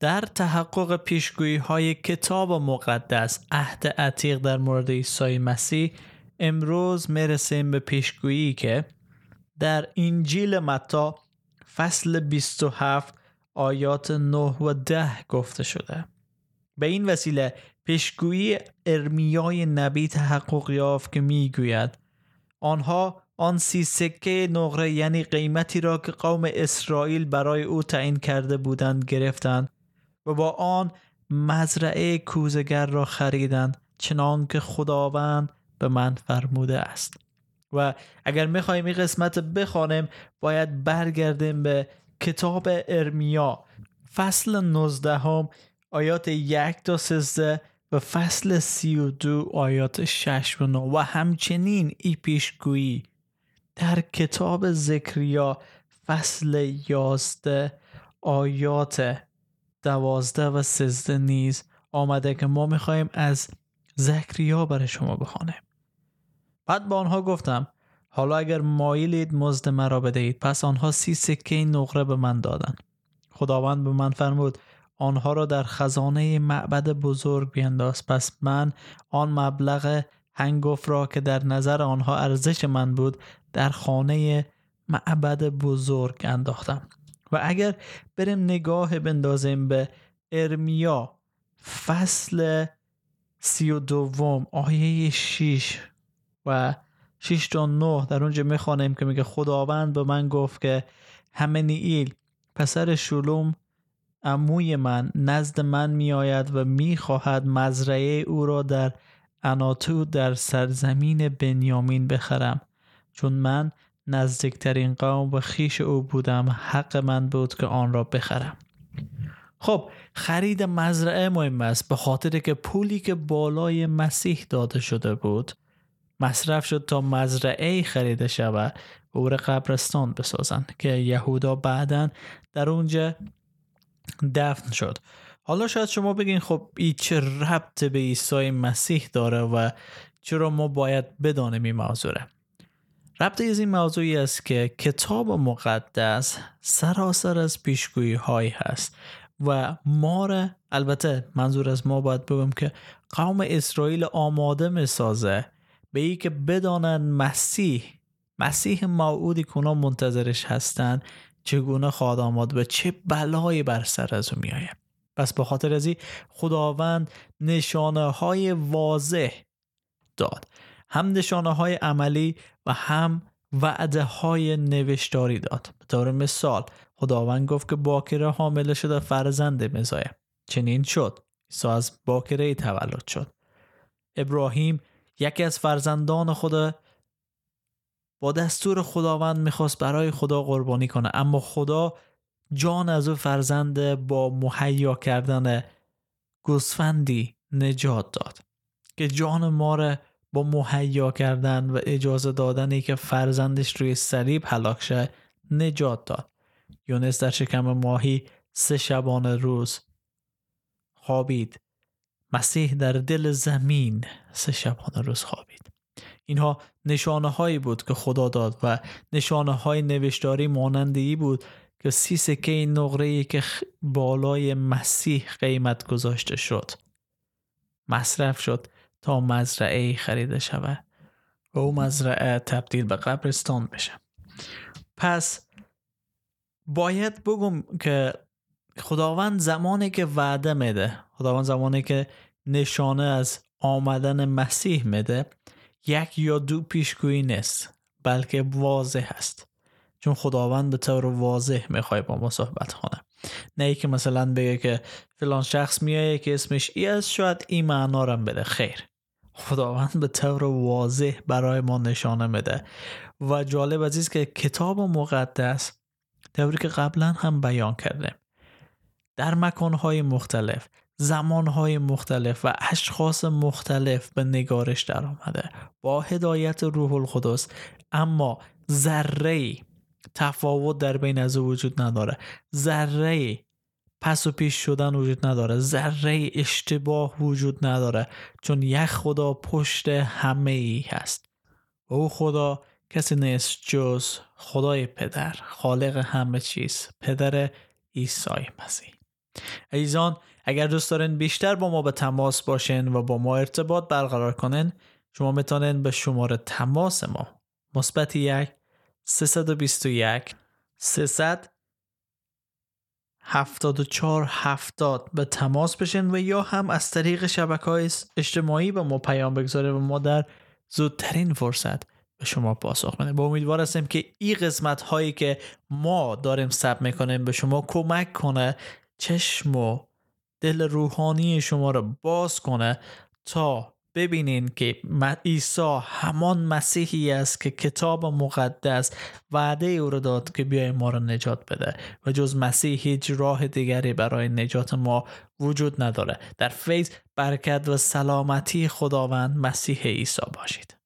در تحقق پیشگویی های کتاب مقدس عهد عتیق در مورد عیسی مسیح امروز می‌رسیم به پیشگویی که در انجیل متا فصل 27 آیات 9 و 10 گفته شده. به این وسیله پیشگویی ارمیای نبی تحقق یافت که می‌گوید آنها آن سی سکه نقره یعنی قیمتی را که قوم اسرائیل برای او تعیین کرده بودند گرفتند و با آن مزرعه کوزگر را خریدند چنان که خداوند به من فرموده است. و اگر می‌خوایم این قسمت بخوانیم باید برگردیم به کتاب ارمیا فصل 19 هم آیات یک تا 13 و فصل 32 آیات 6 و 9 و همچنین ای پیشگویی در کتاب ذکریا فصل 11 آیات دوازده و سزده نیز آمده که ما می‌خواهیم از زکریا برای شما بخوانیم. بعد به آنها گفتم حالا اگر مایلید مزد مرا بدهید پس آنها سی سکه نقره به من دادند خداوند به من فرمود آنها را در خزانه معبد بزرگ بینداز. پس من آن مبلغ هنگوف را که در نظر آنها ارزش من بود در خانه معبد بزرگ انداختم. و اگر بریم نگاه بندازیم به ارمیا فصل سی و دوم آیه 6 و 6 تا 9 در اونجا می‌خوانیم که میگه خداوند به من گفت که همنیل پسر شلوم اموی من نزد من میآید و می‌خواهد مزرعه او را در اناتو در سرزمین بنیامین بخرم. چون من نزدیکترین قوم و خیش او بودم. حق من بود که آن را بخرم. خب خرید مزرعه مهم است. به خاطر که پولی که بالای مسیح داده شده بود مصرف شد تا مزرعه خریده شود. و او قبرستان بسازند که یهودا بعدا در اونجا دفن شد. حالا شاید شما بگین خب این چه ربط به عیسی مسیح داره و چرا ما باید بدانیم این موضوعه ربط از این موضوعی است که کتاب مقدس سراسر از پیشگویی هایی هست و ما را البته منظور از ما باید بگم که قوم اسرائیل آماده می‌سازه به ای که بدانند مسیح مسیح موعودی که منتظرش هستند چگونه خواهد آماد و چه بلایی بر سر از او میآید. پس به خاطر از خداوند نشانه های واضح داد. هم نشانه های عملی و هم وعده های نوشتاری داد. به طور مثال خداوند گفت که باکره حامله شده فرزند مزایه. چنین شد. عیسی از باکره تولد شد. ابراهیم یکی از فرزندان خود با دستور خداوند می‌خواست برای خدا قربانی کنه اما خدا جان از او فرزند با مهیا کردن گوسفندی نجات داد که جان ما را با مهیا کردن و اجازه دادنی که فرزندش روی صلیب هلاک شه نجات داد. یونس در شکم ماهی سه شبانه روز خوابید. مسیح در دل زمین سه شبانه روز خوابید. اینها نشانه هایی بود که خدا داد و نشانه های نوشتاری مانندی بود که سی سکه نقره که بالای مسیح قیمت گذاشته شد. مصرف شد. تا مزرعه خریده شود و او مزرعه تبدیل به قبرستان بشه. پس باید بگم که خداوند زمانی که وعده میده خداوند زمانی که نشانه از آمدن مسیح میده یک یا دو پیشگویی نیست بلکه واضح است. چون خداوند به طور واضح می‌خوای با ما صحبت کنه. نه ای که مثلا بگه که فلان شخص میایه که اسمش ای است شاید این معنا بده. خیر. خداوند به طور واضح برای ما نشانه میده. و جالب عزیز که کتاب مقدس طوری که قبلا هم بیان کردیم. در مکانهای مختلف زمانهای مختلف و اشخاص مختلف به نگارش در آمده با هدایت روح القدس اما ذره تفاوت در بین از وجود نداره. ذره پس و پیش شدن وجود نداره. ذره اشتباه وجود نداره. چون یک خدا پشت همه ای هست. او خدا کسی نیست جز خدای پدر خالق همه چیز پدر عیسی مسیح. ایزان اگر دوست دارین بیشتر با ما به تماس باشین و با ما ارتباط برقرار کنین شما می‌تونین به شماره تماس ما مثبت یک 321 300 74 70 به تماس بشین و یا هم از طریق شبکه های اجتماعی به ما پیام بگذاره و ما در زودترین فرصت به شما پاسخ بدیم. با امیدوار هستیم که این قسمت هایی که ما داریم سب می‌کنیم به شما کمک کنه چشم و دل روحانی شما رو باز کنه تا ببینین که عیسی همان مسیحی است که کتاب مقدس وعده او رو داد که بیای ما رو نجات بده و جز مسیح هیچ راه دیگری برای نجات ما وجود نداره. در فیض برکت و سلامتی خداوند مسیح عیسی باشید.